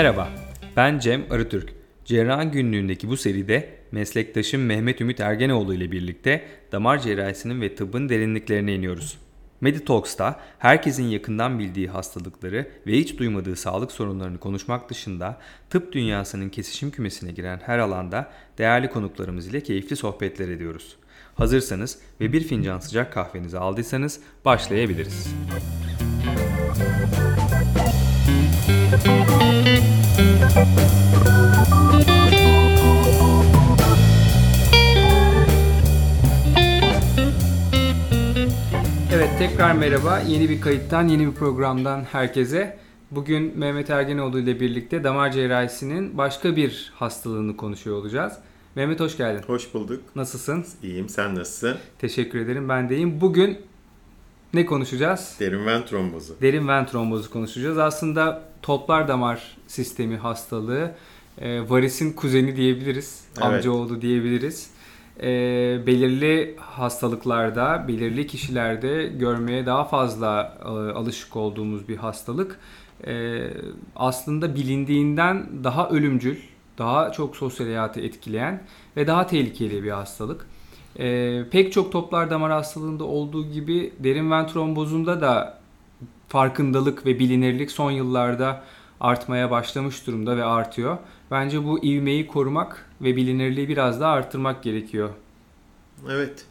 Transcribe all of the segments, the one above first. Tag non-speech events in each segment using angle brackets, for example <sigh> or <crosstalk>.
Merhaba, ben Cem Arıtürk. Cerrahın Günlüğü'ndeki bu seride meslektaşım Mehmet Ümit Ergenoğlu ile birlikte damar cerrahisinin ve tıbbın derinliklerine iniyoruz. Meditalks'ta herkesin yakından bildiği hastalıkları ve hiç duymadığı sağlık sorunlarını konuşmak dışında tıp dünyasının kesişim kümesine giren her alanda değerli konuklarımız ile keyifli sohbetler ediyoruz. Hazırsanız ve bir fincan sıcak kahvenizi aldıysanız başlayabiliriz. Evet tekrar merhaba. Yeni bir kayıttan, yeni bir programdan herkese. Bugün Mehmet Ergenoğlu ile birlikte damar cerrahisinin başka bir hastalığını konuşuyor olacağız. Mehmet hoş geldin. Hoş bulduk. Nasılsın? İyiyim. Sen nasılsın? Teşekkür ederim. Ben de iyiyim. Bugün ne konuşacağız? Derin ven trombozu. Derin ven trombozu konuşacağız. Aslında toplar damar sistemi hastalığı. E, varisin kuzeni diyebiliriz. Evet. Amcaoğlu diyebiliriz. E, belirli hastalıklarda, belirli kişilerde görmeye daha fazla e, alışık olduğumuz bir hastalık. E, aslında bilindiğinden daha ölümcül, daha çok sosyal hayatı etkileyen ve daha tehlikeli bir hastalık. E, pek çok toplar damar hastalığında olduğu gibi derin ven trombozunda da farkındalık ve bilinirlik son yıllarda artmaya başlamış durumda ve artıyor. Bence bu ivmeyi korumak ve bilinirliği biraz daha arttırmak gerekiyor. Evet.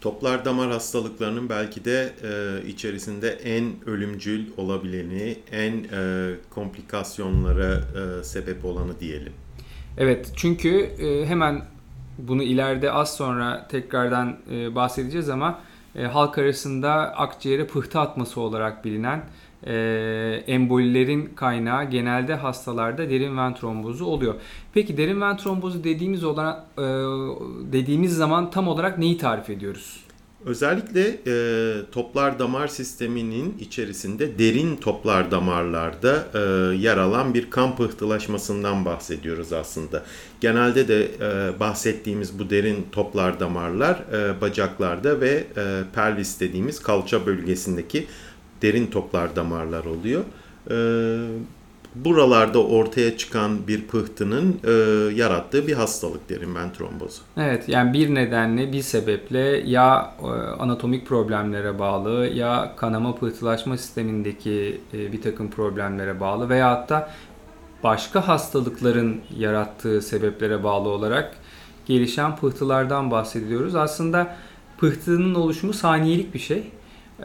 Toplar damar hastalıklarının belki de e, içerisinde en ölümcül olabileni, en e, komplikasyonlara e, sebep olanı diyelim. Evet çünkü e, hemen bunu ileride az sonra tekrardan e, bahsedeceğiz ama e, halk arasında akciğere pıhtı atması olarak bilinen e, embolilerin kaynağı genelde hastalarda derin ven trombozu oluyor. Peki derin ven trombozu dediğimiz olan e, dediğimiz zaman tam olarak neyi tarif ediyoruz? Özellikle e, toplar damar sisteminin içerisinde derin toplar damarlarda e, yer alan bir kan pıhtılaşmasından bahsediyoruz aslında. Genelde de e, bahsettiğimiz bu derin toplar damarlar e, bacaklarda ve e, pelvis dediğimiz kalça bölgesindeki derin toplar damarlar oluyor. E, buralarda ortaya çıkan bir pıhtının e, yarattığı bir hastalık derim ben trombozu. Evet yani bir nedenle bir sebeple ya e, anatomik problemlere bağlı ya kanama pıhtılaşma sistemindeki e, bir takım problemlere bağlı veya hatta başka hastalıkların yarattığı sebeplere bağlı olarak gelişen pıhtılardan bahsediyoruz. Aslında pıhtının oluşumu saniyelik bir şey.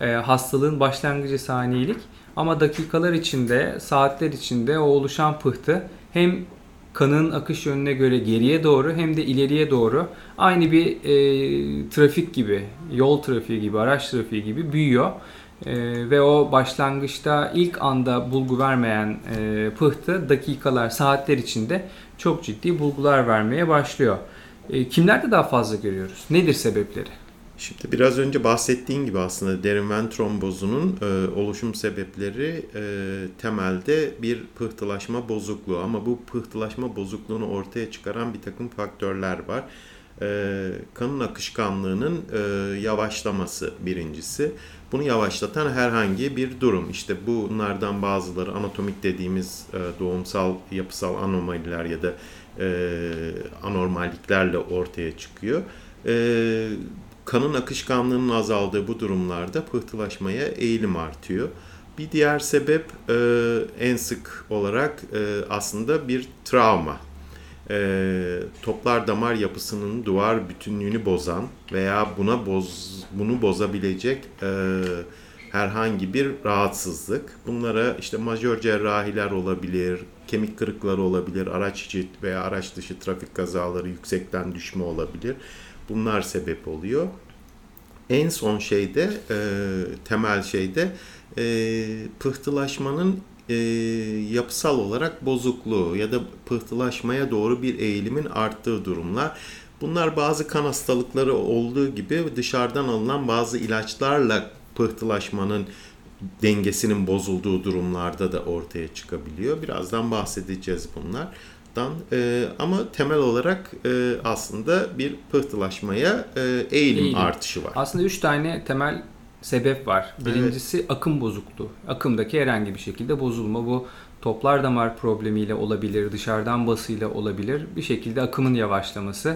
E, hastalığın başlangıcı saniyelik ama dakikalar içinde, saatler içinde o oluşan pıhtı hem kanın akış yönüne göre geriye doğru hem de ileriye doğru aynı bir e, trafik gibi, yol trafiği gibi, araç trafiği gibi büyüyor. E, ve o başlangıçta ilk anda bulgu vermeyen e, pıhtı dakikalar, saatler içinde çok ciddi bulgular vermeye başlıyor. E, kimlerde daha fazla görüyoruz? Nedir sebepleri? Şimdi biraz önce bahsettiğin gibi aslında derin ven trombozunun e, oluşum sebepleri e, temelde bir pıhtılaşma bozukluğu ama bu pıhtılaşma bozukluğunu ortaya çıkaran bir takım faktörler var. E, kanın akışkanlığının e, yavaşlaması birincisi. Bunu yavaşlatan herhangi bir durum. İşte bunlardan bazıları anatomik dediğimiz e, doğumsal yapısal anomaliler ya da e, anormalliklerle ortaya çıkıyor. E, kanın akışkanlığının azaldığı bu durumlarda pıhtılaşmaya eğilim artıyor. Bir diğer sebep e, en sık olarak e, aslında bir travma. E, toplar damar yapısının duvar bütünlüğünü bozan veya buna boz bunu bozabilecek e, herhangi bir rahatsızlık. Bunlara işte majör cerrahiler olabilir, kemik kırıkları olabilir, araç içi veya araç dışı trafik kazaları, yüksekten düşme olabilir. Bunlar sebep oluyor. En son şeyde, e, temel şeyde e, pıhtılaşmanın e, yapısal olarak bozukluğu ya da pıhtılaşmaya doğru bir eğilimin arttığı durumlar. Bunlar bazı kan hastalıkları olduğu gibi dışarıdan alınan bazı ilaçlarla pıhtılaşmanın dengesinin bozulduğu durumlarda da ortaya çıkabiliyor. Birazdan bahsedeceğiz bunlar taraftan e, ama temel olarak e, aslında bir pıhtılaşmaya e, eğilim, eğilim artışı var. Aslında üç tane temel sebep var. Birincisi evet. akım bozukluğu. Akımdaki herhangi bir şekilde bozulma bu toplar damar problemiyle olabilir, dışarıdan basıyla olabilir. Bir şekilde akımın yavaşlaması.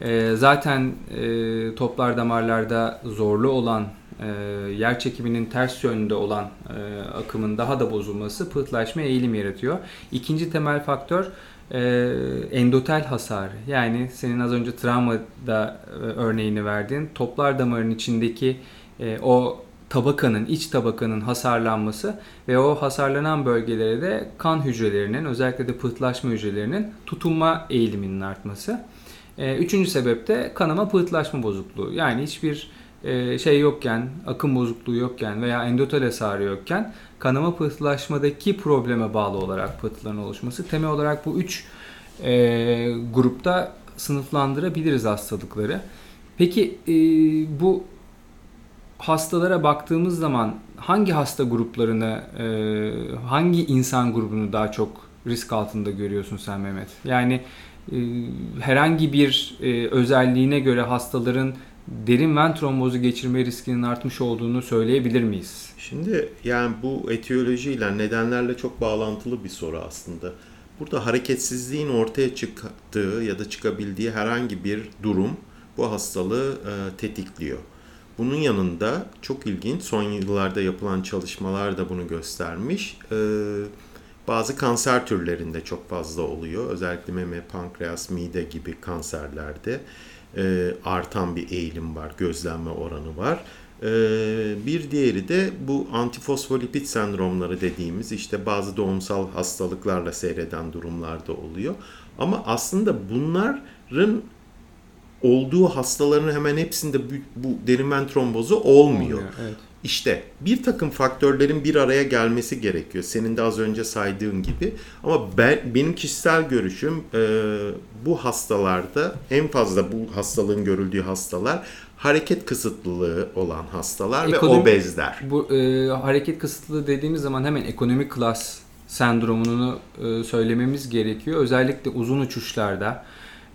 E, zaten e, toplar damarlarda zorlu olan, e, yer çekiminin ters yönde olan e, akımın daha da bozulması pıhtılaşma eğilim yaratıyor. İkinci temel faktör e, endotel hasar. Yani senin az önce travmada e, örneğini verdiğin toplar damarın içindeki e, o tabakanın, iç tabakanın hasarlanması ve o hasarlanan bölgelere de kan hücrelerinin, özellikle de pıhtılaşma hücrelerinin tutunma eğiliminin artması. E, üçüncü sebep de kanama pıhtılaşma bozukluğu. Yani hiçbir e, şey yokken, akım bozukluğu yokken veya endotel hasarı yokken kanama pıhtılaşmadaki probleme bağlı olarak pıhtıların oluşması. Temel olarak bu üç e, grupta sınıflandırabiliriz hastalıkları. Peki e, bu hastalara baktığımız zaman hangi hasta gruplarını, e, hangi insan grubunu daha çok risk altında görüyorsun sen Mehmet? Yani e, herhangi bir e, özelliğine göre hastaların derin ven trombozu geçirme riskinin artmış olduğunu söyleyebilir miyiz? Şimdi yani bu etiyolojiyle, nedenlerle çok bağlantılı bir soru aslında. Burada hareketsizliğin ortaya çıktığı ya da çıkabildiği herhangi bir durum bu hastalığı e, tetikliyor. Bunun yanında çok ilginç son yıllarda yapılan çalışmalar da bunu göstermiş. E, bazı kanser türlerinde çok fazla oluyor. Özellikle meme, pankreas, mide gibi kanserlerde e, artan bir eğilim var, gözlenme oranı var. E, bir diğeri de bu antifosfolipid sendromları dediğimiz işte bazı doğumsal hastalıklarla seyreden durumlarda oluyor. Ama aslında bunların olduğu hastaların hemen hepsinde bu, bu derin trombozu olmuyor. olmuyor evet. İşte bir takım faktörlerin bir araya gelmesi gerekiyor. Senin de az önce saydığın gibi. Ama ben benim kişisel görüşüm e, bu hastalarda en fazla bu hastalığın görüldüğü hastalar hareket kısıtlılığı olan hastalar Ekonomi, ve obezler. Bu e, hareket kısıtlılığı dediğimiz zaman hemen ekonomik klas sendromunu e, söylememiz gerekiyor. Özellikle uzun uçuşlarda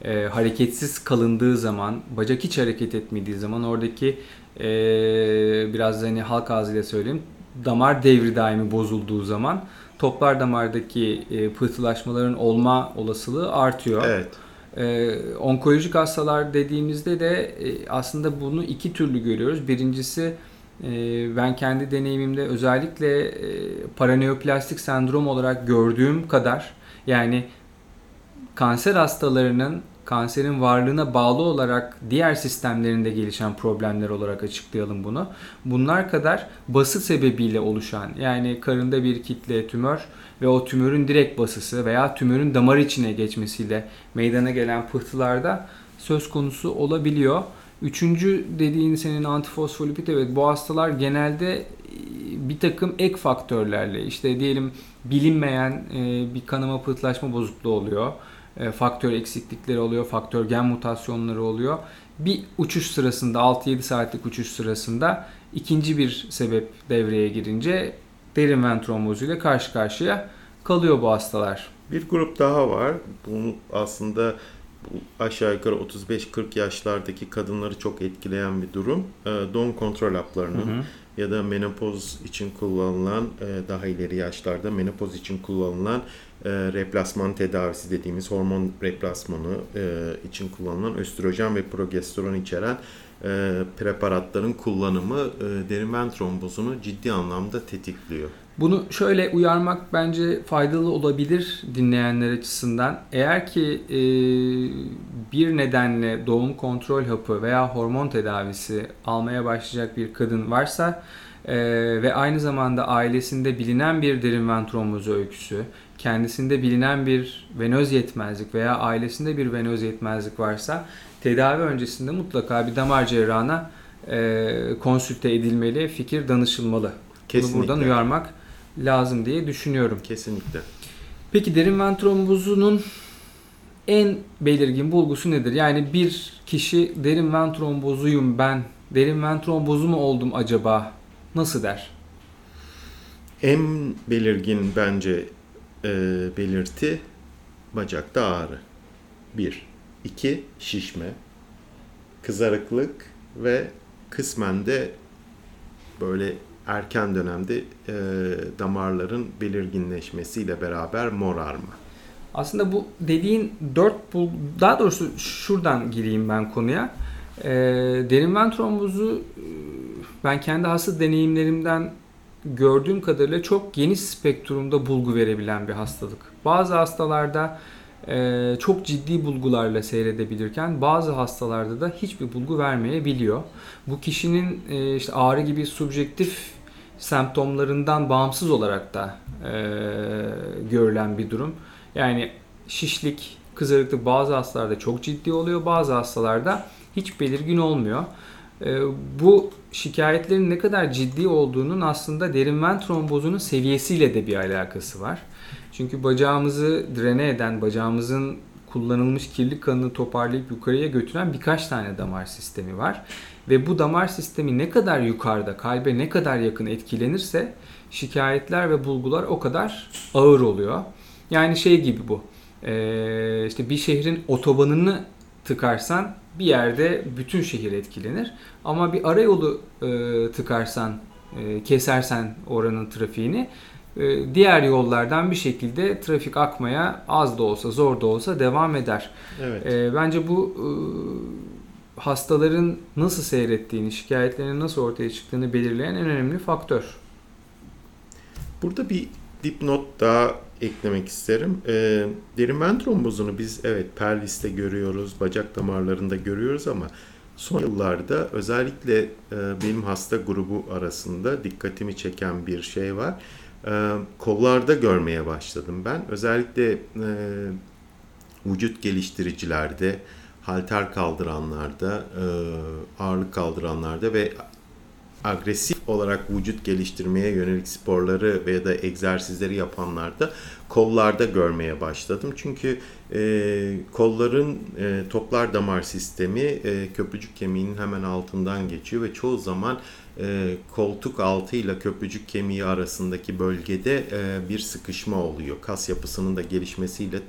e, hareketsiz kalındığı zaman, bacak hiç hareket etmediği zaman oradaki e, biraz hani halk ağzıyla söyleyeyim damar devri daimi bozulduğu zaman toplar damardaki e, pıhtılaşmaların olma olasılığı artıyor. Evet. Ee, onkolojik hastalar dediğimizde de e, aslında bunu iki türlü görüyoruz. Birincisi e, ben kendi deneyimimde özellikle e, paraneoplastik sendrom olarak gördüğüm kadar yani kanser hastalarının kanserin varlığına bağlı olarak diğer sistemlerinde gelişen problemler olarak açıklayalım bunu. Bunlar kadar bası sebebiyle oluşan yani karında bir kitle tümör ve o tümörün direkt basısı veya tümörün damar içine geçmesiyle meydana gelen pıhtılarda söz konusu olabiliyor. Üçüncü dediğin senin antifosfolipid evet bu hastalar genelde e, bir takım ek faktörlerle işte diyelim bilinmeyen e, bir kanama pıhtılaşma bozukluğu oluyor e, faktör eksiklikleri oluyor, faktör gen mutasyonları oluyor. Bir uçuş sırasında 6-7 saatlik uçuş sırasında ikinci bir sebep devreye girince derin ven trombozuyla karşı karşıya kalıyor bu hastalar. Bir grup daha var. Bunu aslında aşağı yukarı 35-40 yaşlardaki kadınları çok etkileyen bir durum. E, doğum kontrol haplarının hı hı. Ya da menopoz için kullanılan e, daha ileri yaşlarda menopoz için kullanılan e, replasman tedavisi dediğimiz hormon replasmanı e, için kullanılan östrojen ve progesteron içeren preparatların kullanımı e, derin ven ciddi anlamda tetikliyor. Bunu şöyle uyarmak bence faydalı olabilir dinleyenler açısından. Eğer ki e, bir nedenle doğum kontrol hapı veya hormon tedavisi almaya başlayacak bir kadın varsa e, ve aynı zamanda ailesinde bilinen bir derin ven trombozu öyküsü, kendisinde bilinen bir venöz yetmezlik veya ailesinde bir venöz yetmezlik varsa tedavi öncesinde mutlaka bir damar cerrahına e, konsülte edilmeli, fikir danışılmalı. Kesinlikle. Bunu buradan uyarmak lazım diye düşünüyorum. Kesinlikle. Peki derin ven trombozunun en belirgin bulgusu nedir? Yani bir kişi derin ven trombozuyum ben, derin ven trombozu mu oldum acaba? Nasıl der? En belirgin bence e, belirti bacakta ağrı. Bir. iki Şişme. Kızarıklık ve kısmen de böyle erken dönemde e, damarların belirginleşmesiyle beraber morarma. Aslında bu dediğin dört bul daha doğrusu şuradan gireyim ben konuya. E, derin ven trombozu e, ben kendi hasta deneyimlerimden gördüğüm kadarıyla çok geniş spektrumda bulgu verebilen bir hastalık. Bazı hastalarda e, çok ciddi bulgularla seyredebilirken bazı hastalarda da hiçbir bulgu vermeyebiliyor. Bu kişinin e, işte ağrı gibi subjektif semptomlarından bağımsız olarak da e, görülen bir durum. Yani şişlik, kızarıklık bazı hastalarda çok ciddi oluyor, bazı hastalarda hiç belirgin olmuyor. E, bu şikayetlerin ne kadar ciddi olduğunun aslında derin ven trombozunun seviyesiyle de bir alakası var. Çünkü bacağımızı drene eden, bacağımızın kullanılmış kirli kanını toparlayıp yukarıya götüren birkaç tane damar sistemi var. Ve bu damar sistemi ne kadar yukarıda, kalbe ne kadar yakın etkilenirse şikayetler ve bulgular o kadar ağır oluyor. Yani şey gibi bu. Ee, işte bir şehrin otobanını tıkarsan bir yerde bütün şehir etkilenir. Ama bir arayolu e, tıkarsan, e, kesersen oranın trafiğini e, diğer yollardan bir şekilde trafik akmaya az da olsa zor da olsa devam eder. Evet. E, bence bu e, hastaların nasıl seyrettiğini, şikayetlerinin nasıl ortaya çıktığını belirleyen en önemli faktör. Burada bir dipnot daha eklemek isterim. E, derin ven trombozunu biz evet perliste görüyoruz, bacak damarlarında görüyoruz ama son yıllarda özellikle e, benim hasta grubu arasında dikkatimi çeken bir şey var. E, kollarda görmeye başladım ben. Özellikle e, vücut geliştiricilerde, halter kaldıranlarda, e, ağırlık kaldıranlarda ve agresif olarak vücut geliştirmeye yönelik sporları veya da egzersizleri yapanlarda kollarda görmeye başladım. Çünkü e, kolların e, toplar damar sistemi e, köprücük kemiğinin hemen altından geçiyor ve çoğu zaman e, koltuk altı ile köprücük kemiği arasındaki bölgede e, bir sıkışma oluyor. Kas yapısının da gelişmesiyle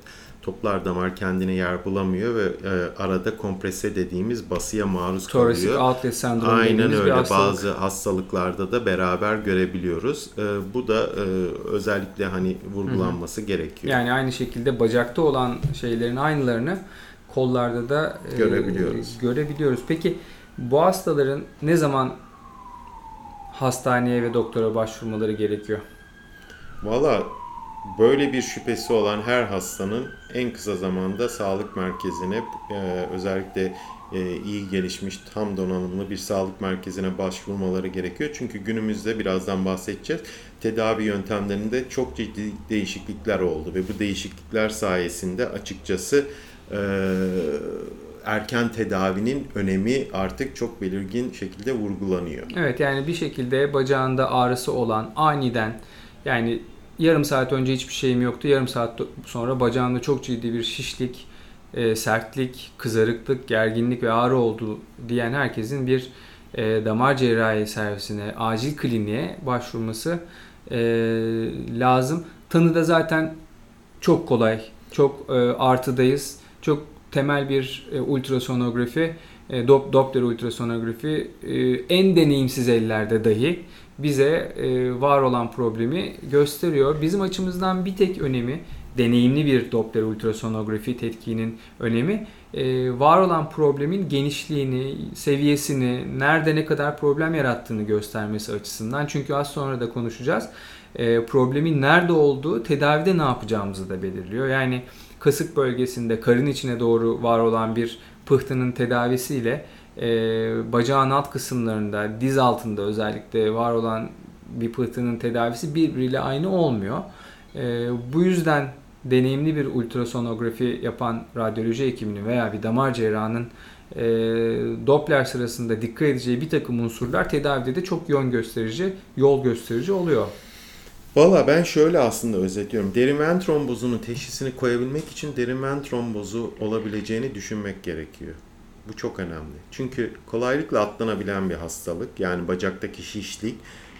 toplar damar kendine yer bulamıyor ve e, arada komprese dediğimiz basıya maruz Thoracic kalıyor. outlet sendromu Aynen öyle. hastalık. Bazı hastalıklarda da beraber görebiliyoruz. E, bu da e, özellikle hani vurgulanması Hı-hı. gerekiyor. Yani aynı şekilde bacakta olan şeylerin aynılarını kollarda da e, görebiliyoruz. görebiliyoruz. Peki bu hastaların ne zaman hastaneye ve doktora başvurmaları gerekiyor? Valla böyle bir şüphesi olan her hastanın en kısa zamanda sağlık merkezine e, özellikle e, iyi gelişmiş tam donanımlı bir sağlık merkezine başvurmaları gerekiyor. Çünkü günümüzde birazdan bahsedeceğiz. Tedavi yöntemlerinde çok ciddi değişiklikler oldu ve bu değişiklikler sayesinde açıkçası e, erken tedavinin önemi artık çok belirgin şekilde vurgulanıyor. Evet yani bir şekilde bacağında ağrısı olan aniden yani yarım saat önce hiçbir şeyim yoktu. Yarım saat sonra bacağımda çok ciddi bir şişlik, e, sertlik, kızarıklık, gerginlik ve ağrı oldu diyen herkesin bir e, damar cerrahi servisine, acil kliniğe başvurması e, lazım. Tanı da zaten çok kolay, çok e, artıdayız. Çok temel bir e, ultrasonografi, e, Doppler ultrasonografi e, en deneyimsiz ellerde dahi bize e, var olan problemi gösteriyor. Bizim açımızdan bir tek önemi deneyimli bir Doppler ultrasonografi tetkinin önemi e, var olan problemin genişliğini, seviyesini, nerede ne kadar problem yarattığını göstermesi açısından. Çünkü az sonra da konuşacağız. E, problemin nerede olduğu tedavide ne yapacağımızı da belirliyor. Yani kasık bölgesinde karın içine doğru var olan bir pıhtının tedavisiyle e, bacağın alt kısımlarında, diz altında özellikle var olan bir pıhtının tedavisi birbiriyle aynı olmuyor. E, bu yüzden deneyimli bir ultrasonografi yapan radyoloji hekiminin veya bir damar cerrahının e, Doppler sırasında dikkat edeceği bir takım unsurlar tedavide de çok yön gösterici, yol gösterici oluyor. Valla ben şöyle aslında özetliyorum. Derin ven trombozunun teşhisini koyabilmek için derin ven trombozu olabileceğini düşünmek gerekiyor. Bu çok önemli. Çünkü kolaylıkla atlanabilen bir hastalık. Yani bacaktaki şişlik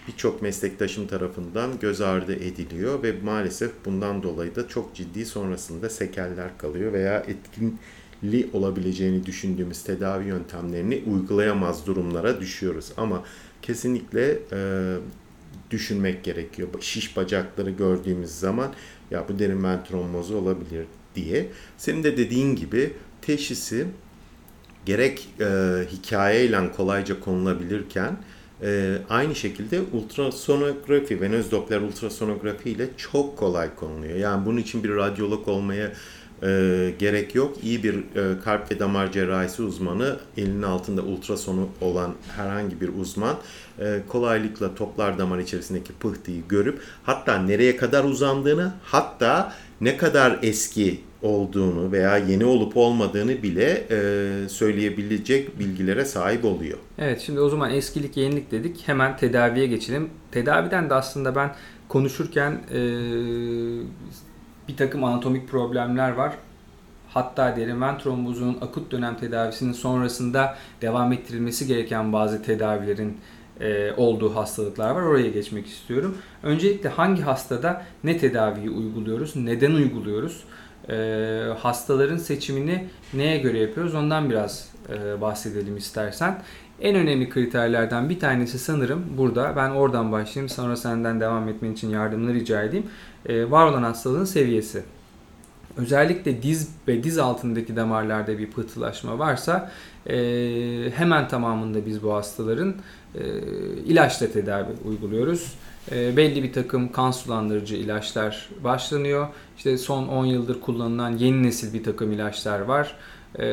birçok meslektaşım tarafından göz ardı ediliyor ve maalesef bundan dolayı da çok ciddi sonrasında sekeller kalıyor veya etkinli olabileceğini düşündüğümüz tedavi yöntemlerini uygulayamaz durumlara düşüyoruz. Ama kesinlikle e, düşünmek gerekiyor. Şiş bacakları gördüğümüz zaman ya bu derin ven trombozu olabilir diye. Senin de dediğin gibi teşhisi gerek e, hikayeyle kolayca konulabilirken e, aynı şekilde ultrasonografi, venöz doppler ultrasonografi ile çok kolay konuluyor. Yani bunun için bir radyolog olmaya e, gerek yok. İyi bir e, kalp ve damar cerrahisi uzmanı, elinin altında ultrasonu olan herhangi bir uzman e, kolaylıkla toplar damar içerisindeki pıhtıyı görüp hatta nereye kadar uzandığını hatta ne kadar eski olduğunu veya yeni olup olmadığını bile e, söyleyebilecek bilgilere sahip oluyor. Evet şimdi o zaman eskilik yenilik dedik. Hemen tedaviye geçelim. Tedaviden de aslında ben konuşurken e, bir takım anatomik problemler var. Hatta derin ven trombozunun akut dönem tedavisinin sonrasında devam ettirilmesi gereken bazı tedavilerin e, olduğu hastalıklar var. Oraya geçmek istiyorum. Öncelikle hangi hastada ne tedaviyi uyguluyoruz, neden uyguluyoruz? E, hastaların seçimini neye göre yapıyoruz? Ondan biraz e, bahsedelim istersen. En önemli kriterlerden bir tanesi sanırım burada. Ben oradan başlayayım. Sonra senden devam etmen için yardımını rica edeyim. E, var olan hastalığın seviyesi. Özellikle diz ve diz altındaki damarlarda bir pıhtılaşma varsa e, hemen tamamında biz bu hastaların e, ilaçla tedavi uyguluyoruz. E, belli bir takım kan sulandırıcı ilaçlar başlanıyor. İşte son 10 yıldır kullanılan yeni nesil bir takım ilaçlar var. E,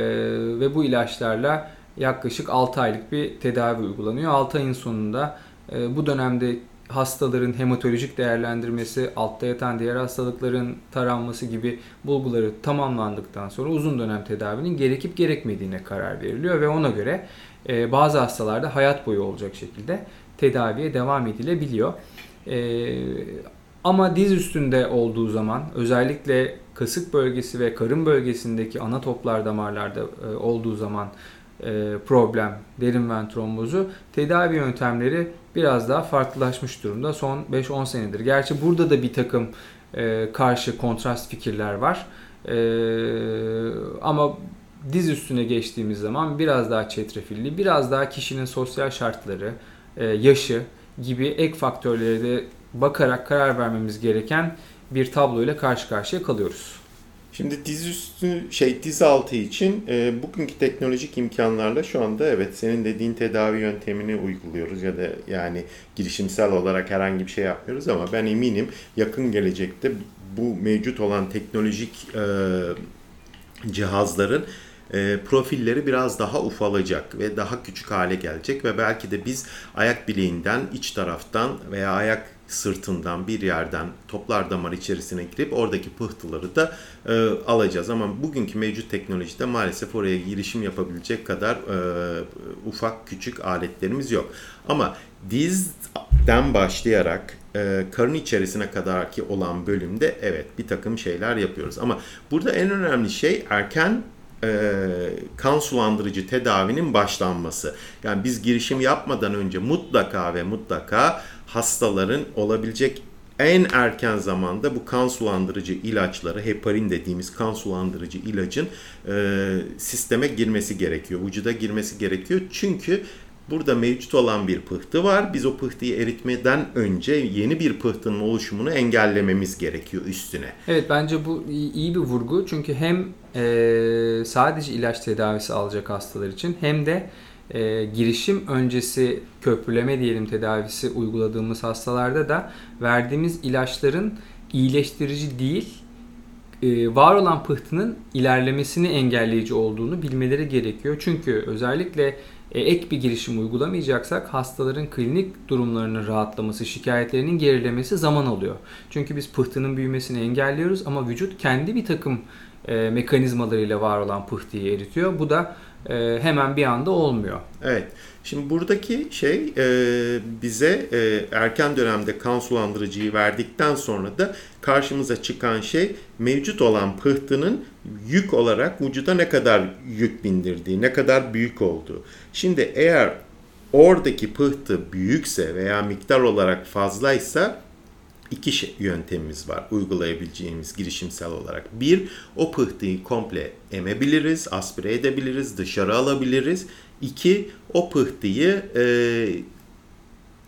ve bu ilaçlarla yaklaşık 6 aylık bir tedavi uygulanıyor. 6 ayın sonunda e, bu dönemde hastaların hematolojik değerlendirmesi, altta yatan diğer hastalıkların taranması gibi bulguları tamamlandıktan sonra uzun dönem tedavinin gerekip gerekmediğine karar veriliyor ve ona göre e, bazı hastalarda hayat boyu olacak şekilde tedaviye devam edilebiliyor. E, ama diz üstünde olduğu zaman özellikle kasık bölgesi ve karın bölgesindeki ana toplar damarlarda e, olduğu zaman e, problem, derin ven trombozu tedavi yöntemleri biraz daha farklılaşmış durumda son 5-10 senedir. Gerçi burada da bir takım e, karşı kontrast fikirler var. E, ama diz üstüne geçtiğimiz zaman biraz daha çetrefilli, biraz daha kişinin sosyal şartları, yaşı gibi ek faktörlere de bakarak karar vermemiz gereken bir tabloyla karşı karşıya kalıyoruz. Şimdi diz üstü şey diz altı için e, bugünkü teknolojik imkanlarla şu anda evet senin dediğin tedavi yöntemini uyguluyoruz ya da yani girişimsel olarak herhangi bir şey yapmıyoruz ama ben eminim yakın gelecekte bu mevcut olan teknolojik e, cihazların e, profilleri biraz daha ufalacak ve daha küçük hale gelecek ve belki de biz ayak bileğinden iç taraftan veya ayak sırtından bir yerden toplar damar içerisine girip oradaki pıhtıları da e, alacağız. Ama bugünkü mevcut teknolojide maalesef oraya girişim yapabilecek kadar e, ufak küçük aletlerimiz yok. Ama dizden başlayarak e, karın içerisine kadar ki olan bölümde evet bir takım şeyler yapıyoruz. Ama burada en önemli şey erken e, kan sulandırıcı tedavinin başlanması. Yani biz girişim yapmadan önce mutlaka ve mutlaka hastaların olabilecek en erken zamanda bu kan sulandırıcı ilaçları, heparin dediğimiz kan sulandırıcı ilacın e, sisteme girmesi gerekiyor, vücuda girmesi gerekiyor. Çünkü burada mevcut olan bir pıhtı var. Biz o pıhtıyı eritmeden önce yeni bir pıhtının oluşumunu engellememiz gerekiyor üstüne. Evet bence bu iyi bir vurgu. Çünkü hem e, sadece ilaç tedavisi alacak hastalar için hem de e, girişim öncesi köprüleme diyelim tedavisi uyguladığımız hastalarda da verdiğimiz ilaçların iyileştirici değil, e, var olan pıhtının ilerlemesini engelleyici olduğunu bilmeleri gerekiyor. Çünkü özellikle e, ek bir girişim uygulamayacaksak hastaların klinik durumlarının rahatlaması, şikayetlerinin gerilemesi zaman alıyor. Çünkü biz pıhtının büyümesini engelliyoruz ama vücut kendi bir takım e, mekanizmalarıyla var olan pıhtıyı eritiyor. Bu da e, hemen bir anda olmuyor. Evet. Şimdi buradaki şey e, bize e, erken dönemde kan sulandırıcıyı verdikten sonra da karşımıza çıkan şey mevcut olan pıhtının yük olarak vücuda ne kadar yük bindirdiği, ne kadar büyük olduğu. Şimdi eğer oradaki pıhtı büyükse veya miktar olarak fazlaysa iki şey, yöntemimiz var uygulayabileceğimiz girişimsel olarak. Bir, o pıhtıyı komple emebiliriz, aspire edebiliriz, dışarı alabiliriz. İki, o pıhtıyı e,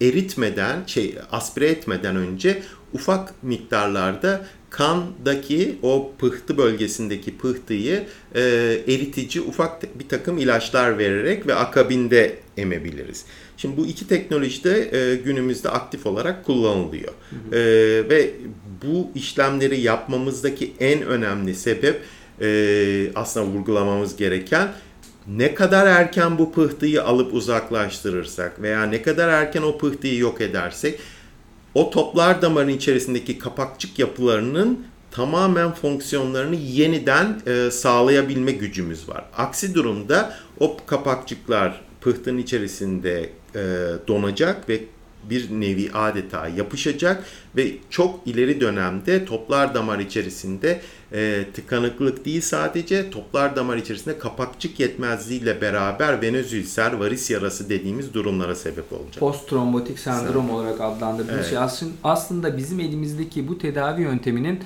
eritmeden, şey aspire etmeden önce ufak miktarlarda kandaki o pıhtı bölgesindeki pıhtıyı e, eritici ufak bir takım ilaçlar vererek ve akabinde emebiliriz. Şimdi bu iki teknoloji de e, günümüzde aktif olarak kullanılıyor. Hı hı. E, ve bu işlemleri yapmamızdaki en önemli sebep e, aslında vurgulamamız gereken ne kadar erken bu pıhtıyı alıp uzaklaştırırsak veya ne kadar erken o pıhtıyı yok edersek o toplar damarın içerisindeki kapakçık yapılarının tamamen fonksiyonlarını yeniden e, sağlayabilme gücümüz var. Aksi durumda o kapakçıklar pıhtının içerisinde e, donacak ve bir nevi adeta yapışacak ve çok ileri dönemde toplar damar içerisinde e, tıkanıklık değil sadece toplar damar içerisinde kapakçık yetmezliğiyle beraber venöz ülser, varis yarası dediğimiz durumlara sebep olacak. Post trombotik sendrom Sen... olarak adlandırdığımız evet. şey aslında bizim elimizdeki bu tedavi yönteminin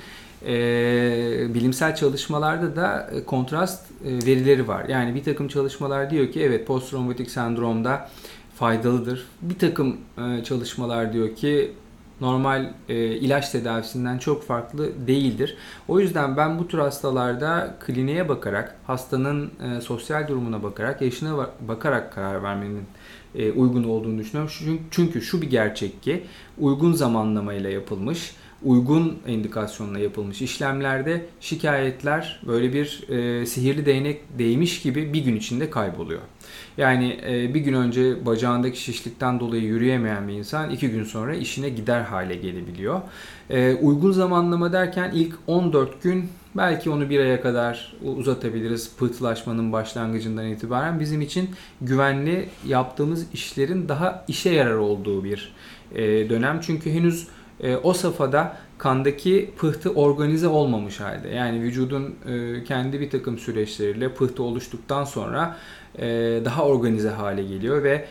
e, bilimsel çalışmalarda da e, kontrast e, verileri var. Yani bir takım çalışmalar diyor ki evet post trombotik sendromda faydalıdır. Bir takım e, çalışmalar diyor ki normal e, ilaç tedavisinden çok farklı değildir. O yüzden ben bu tür hastalarda kliniğe bakarak, hastanın e, sosyal durumuna bakarak, yaşına bakarak karar vermenin e, uygun olduğunu düşünüyorum. Çünkü, şu bir gerçek ki uygun zamanlamayla yapılmış uygun indikasyonla yapılmış işlemlerde şikayetler böyle bir e, sihirli değnek değmiş gibi bir gün içinde kayboluyor. Yani e, bir gün önce bacağındaki şişlikten dolayı yürüyemeyen bir insan iki gün sonra işine gider hale gelebiliyor. E, uygun zamanlama derken ilk 14 gün belki onu bir aya kadar uzatabiliriz pıhtılaşmanın başlangıcından itibaren bizim için güvenli yaptığımız işlerin daha işe yarar olduğu bir e, dönem. Çünkü henüz e, o safhada kandaki pıhtı organize olmamış halde. Yani vücudun e, kendi bir takım süreçleriyle pıhtı oluştuktan sonra e, daha organize hale geliyor ve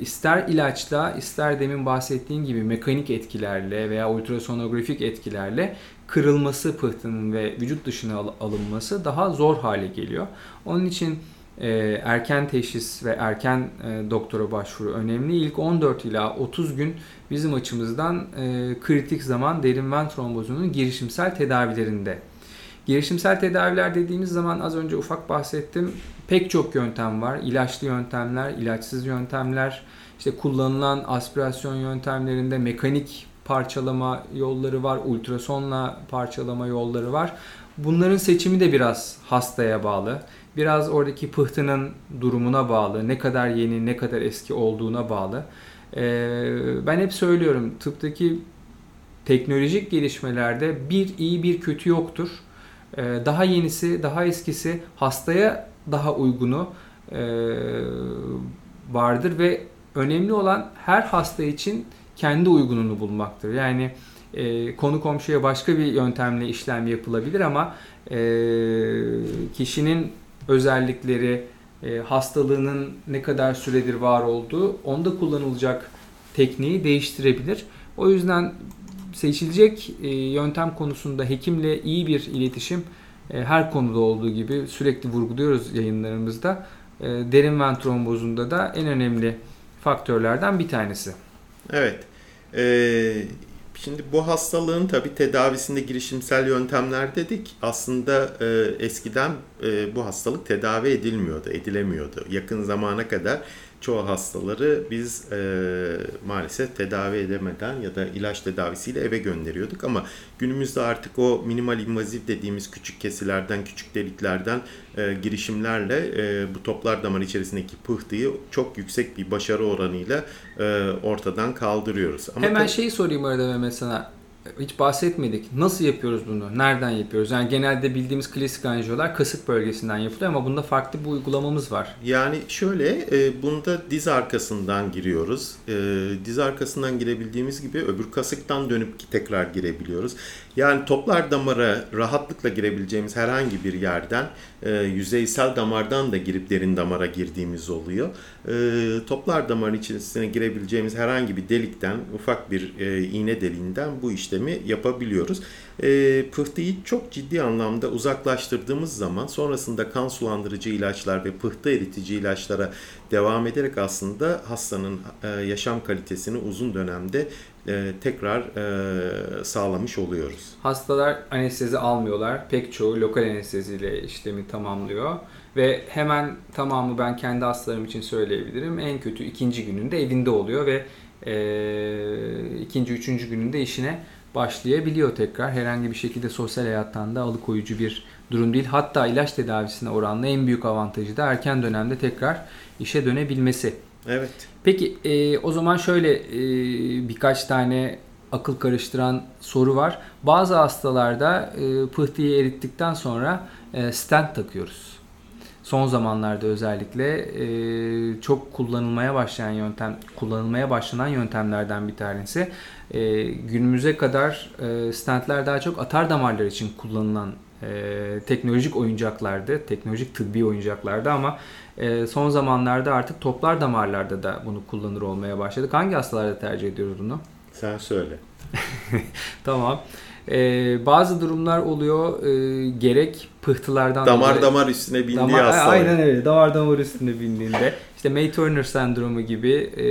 ister ilaçla ister demin bahsettiğim gibi mekanik etkilerle veya ultrasonografik etkilerle kırılması pıhtının ve vücut dışına alınması daha zor hale geliyor. Onun için e, erken teşhis ve erken e, doktora başvuru önemli. İlk 14 ila 30 gün bizim açımızdan e, kritik zaman derin ven trombozunun girişimsel tedavilerinde. Girişimsel tedaviler dediğimiz zaman az önce ufak bahsettim. Pek çok yöntem var. İlaçlı yöntemler, ilaçsız yöntemler, işte kullanılan aspirasyon yöntemlerinde mekanik parçalama yolları var, ultrasonla parçalama yolları var. Bunların seçimi de biraz hastaya bağlı. Biraz oradaki pıhtının durumuna bağlı, ne kadar yeni, ne kadar eski olduğuna bağlı. Ee, ben hep söylüyorum tıptaki teknolojik gelişmelerde bir iyi bir kötü yoktur. Ee, daha yenisi, daha eskisi hastaya daha uygunu e, vardır ve önemli olan her hasta için kendi uygununu bulmaktır. Yani e, konu komşuya başka bir yöntemle işlem yapılabilir ama e, kişinin özellikleri, e, hastalığının ne kadar süredir var olduğu onda kullanılacak tekniği değiştirebilir. O yüzden seçilecek e, yöntem konusunda hekimle iyi bir iletişim e, her konuda olduğu gibi sürekli vurguluyoruz yayınlarımızda. E, derin ven trombozunda da en önemli faktörlerden bir tanesi. Evet. Ee, Şimdi bu hastalığın tabi tedavisinde girişimsel yöntemler dedik. Aslında e, eskiden e, bu hastalık tedavi edilmiyordu, edilemiyordu. Yakın zamana kadar çoğu hastaları biz e, maalesef tedavi edemeden ya da ilaç tedavisiyle eve gönderiyorduk ama günümüzde artık o minimal invaziv dediğimiz küçük kesilerden, küçük deliklerden e, girişimlerle e, bu toplar damar içerisindeki pıhtıyı çok yüksek bir başarı oranıyla e, ortadan kaldırıyoruz. Ama Hemen şeyi sorayım arada Mehmet sana hiç bahsetmedik. Nasıl yapıyoruz bunu? Nereden yapıyoruz? Yani genelde bildiğimiz klasik anjiyolar kasık bölgesinden yapılıyor ama bunda farklı bir uygulamamız var. Yani şöyle, e, bunda diz arkasından giriyoruz. E, diz arkasından girebildiğimiz gibi öbür kasıktan dönüp tekrar girebiliyoruz. Yani toplar damara rahatlıkla girebileceğimiz herhangi bir yerden e, yüzeysel damardan da girip derin damara girdiğimiz oluyor. E, toplar damarın içerisine girebileceğimiz herhangi bir delikten ufak bir e, iğne deliğinden bu işlemi yapabiliyoruz. E, pıhtıyı çok ciddi anlamda uzaklaştırdığımız zaman sonrasında kan sulandırıcı ilaçlar ve pıhtı eritici ilaçlara devam ederek aslında hastanın e, yaşam kalitesini uzun dönemde e, tekrar e, sağlamış oluyoruz. Hastalar anestezi almıyorlar. Pek çoğu lokal anesteziyle işlemi tamamlıyor. Ve hemen tamamı ben kendi hastalarım için söyleyebilirim. En kötü ikinci gününde evinde oluyor ve e, ikinci, üçüncü gününde işine başlayabiliyor tekrar. Herhangi bir şekilde sosyal hayattan da alıkoyucu bir durum değil. Hatta ilaç tedavisine oranla en büyük avantajı da erken dönemde tekrar işe dönebilmesi. Evet. Peki e, o zaman şöyle e, birkaç tane akıl karıştıran soru var. Bazı hastalarda e, pıhtıyı erittikten sonra e, stent takıyoruz. Son zamanlarda özellikle e, çok kullanılmaya başlayan yöntem, kullanılmaya başlanan yöntemlerden bir tanesi. E, günümüze kadar e, stentler daha çok atar damarlar için kullanılan e, teknolojik oyuncaklardı, teknolojik tıbbi oyuncaklardı ama e, son zamanlarda artık toplar damarlarda da bunu kullanır olmaya başladık. Hangi hastalarda tercih ediyoruz bunu? Sen söyle. <laughs> tamam. Ee, bazı durumlar oluyor e, gerek pıhtılardan damar dolayı, damar üstüne bindiği damar, hasta. Aynen öyle. Damar damar üstüne bindiğinde. İşte May-Turner sendromu gibi e,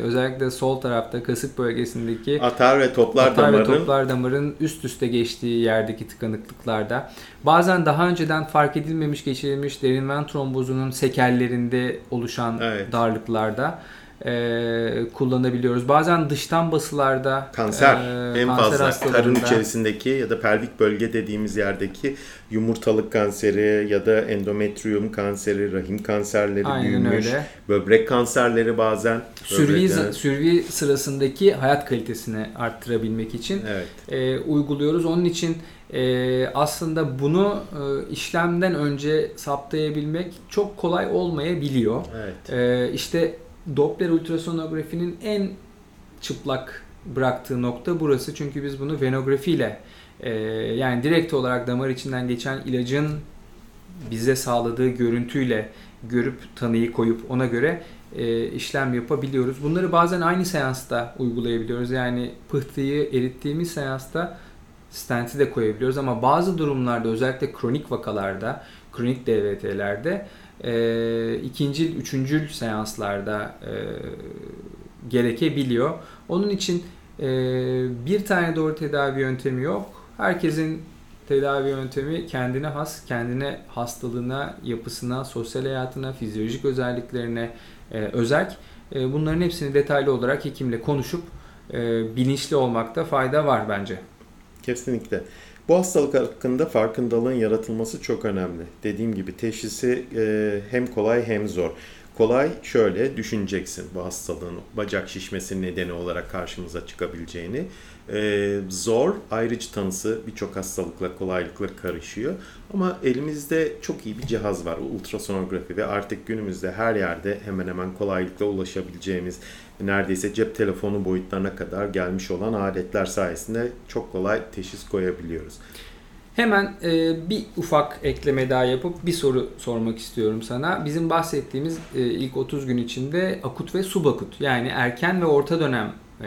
özellikle sol tarafta kasık bölgesindeki atar ve toplar atar damarın ve toplar damarın üst üste geçtiği yerdeki tıkanıklıklarda bazen daha önceden fark edilmemiş geçirilmiş derin ven trombozunun sekellerinde oluşan Evet. darlıklarda e, kullanabiliyoruz. Bazen dıştan basılarda kanser e, en kanser fazla karın içerisindeki ya da pelvik bölge dediğimiz yerdeki yumurtalık kanseri ya da endometrium kanseri, rahim kanserleri Aynen büyümüş, öyle. böbrek kanserleri bazen Sürvi, sürvi sırasındaki hayat kalitesini arttırabilmek için Evet. e, uyguluyoruz. Onun için e, aslında bunu e, işlemden önce saptayabilmek çok kolay olmayabiliyor. Evet. E, işte Doppler ultrasonografinin en çıplak bıraktığı nokta burası. Çünkü biz bunu venografiyle e, yani direkt olarak damar içinden geçen ilacın bize sağladığı görüntüyle görüp tanıyı koyup ona göre e, işlem yapabiliyoruz. Bunları bazen aynı seansta uygulayabiliyoruz. Yani pıhtıyı erittiğimiz seansta stenti de koyabiliyoruz ama bazı durumlarda özellikle kronik vakalarda, kronik DVT'lerde e, ikinci, üçüncül seanslarda e, gerekebiliyor. Onun için e, bir tane doğru tedavi yöntemi yok. Herkesin tedavi yöntemi kendine has, kendine hastalığına, yapısına, sosyal hayatına, fizyolojik özelliklerine e, özerk. E, bunların hepsini detaylı olarak hekimle konuşup e, bilinçli olmakta fayda var bence. Kesinlikle. Bu hastalık hakkında farkındalığın yaratılması çok önemli. Dediğim gibi teşhisi e, hem kolay hem zor. Kolay şöyle düşüneceksin bu hastalığın bacak şişmesi nedeni olarak karşımıza çıkabileceğini. E, zor ayrıcı tanısı birçok hastalıkla kolaylıkla karışıyor. Ama elimizde çok iyi bir cihaz var ultrasonografi ve artık günümüzde her yerde hemen hemen kolaylıkla ulaşabileceğimiz neredeyse cep telefonu boyutlarına kadar gelmiş olan aletler sayesinde çok kolay teşhis koyabiliyoruz. Hemen e, bir ufak ekleme daha yapıp bir soru sormak istiyorum sana. Bizim bahsettiğimiz e, ilk 30 gün içinde akut ve subakut yani erken ve orta dönem e,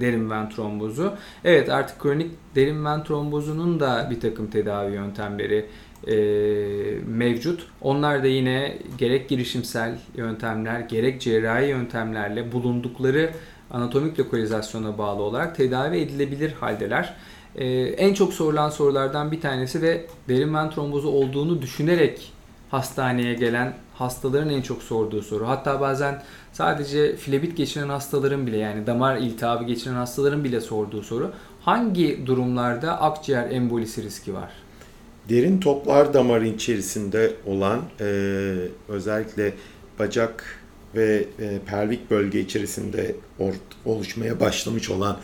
derin ven trombozu. Evet artık kronik derin ven trombozunun da bir takım tedavi yöntemleri e, mevcut. Onlar da yine gerek girişimsel yöntemler gerek cerrahi yöntemlerle bulundukları anatomik lokalizasyona bağlı olarak tedavi edilebilir haldeler. Ee, en çok sorulan sorulardan bir tanesi ve derin ven trombozu olduğunu düşünerek hastaneye gelen hastaların en çok sorduğu soru. Hatta bazen sadece flebit geçiren hastaların bile yani damar iltihabı geçiren hastaların bile sorduğu soru. Hangi durumlarda akciğer embolisi riski var? Derin toplar damarın içerisinde olan e, özellikle bacak ve e, pelvik bölge içerisinde or- oluşmaya başlamış olan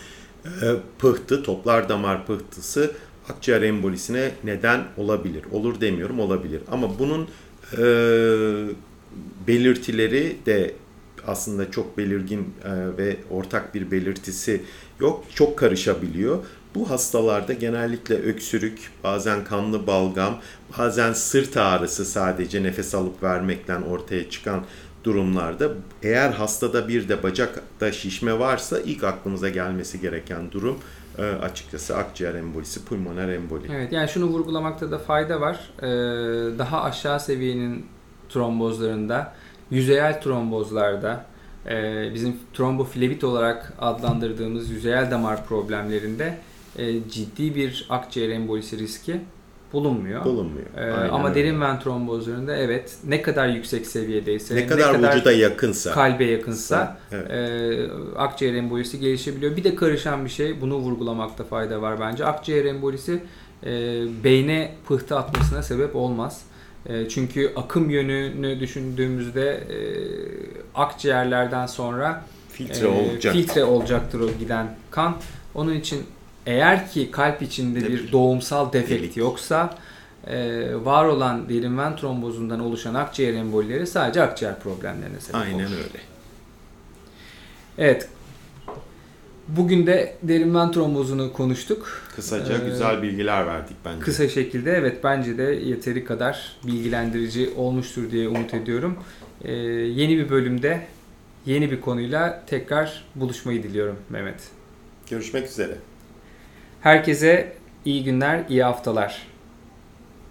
e, pıhtı, toplar damar pıhtısı akciğer embolisine neden olabilir. Olur demiyorum olabilir. Ama bunun e, belirtileri de aslında çok belirgin e, ve ortak bir belirtisi yok. Çok karışabiliyor. Bu hastalarda genellikle öksürük, bazen kanlı balgam, bazen sırt ağrısı sadece nefes alıp vermekten ortaya çıkan durumlarda eğer hastada bir de bacakta şişme varsa ilk aklımıza gelmesi gereken durum e, açıkçası akciğer embolisi, pulmoner emboli. Evet yani şunu vurgulamakta da fayda var. Ee, daha aşağı seviyenin trombozlarında, yüzeyel trombozlarda, e, bizim tromboflebit olarak adlandırdığımız yüzeyel damar problemlerinde e, ciddi bir akciğer embolisi riski bulunmuyor. Bulunmuyor. Ee, Aynen ama öyle. derin ven trombozlarında evet ne kadar yüksek seviyedeyse, ne kadar, vücuda yakınsa. kalbe yakınsa Evet. e, akciğer embolisi gelişebiliyor. Bir de karışan bir şey, bunu vurgulamakta fayda var bence. Akciğer embolisi e, beyne pıhtı atmasına sebep olmaz. E, çünkü akım yönünü düşündüğümüzde e, akciğerlerden sonra filtre e, olacak. filtre olacaktır o giden kan. Onun için eğer ki kalp içinde Ne bir doğumsal defekt delik. yoksa e, var olan derin ven trombozundan oluşan akciğer embolileri sadece akciğer problemlerine sebep olur. Aynen öyle. Evet. Bugün de derin ven trombozunu konuştuk. Kısaca Ee, güzel bilgiler verdik bence. Kısa şekilde evet bence de yeteri kadar bilgilendirici olmuştur diye umut ediyorum. Ee, yeni bir bölümde yeni bir konuyla tekrar buluşmayı diliyorum Mehmet. Görüşmek üzere. Herkese iyi günler, iyi haftalar.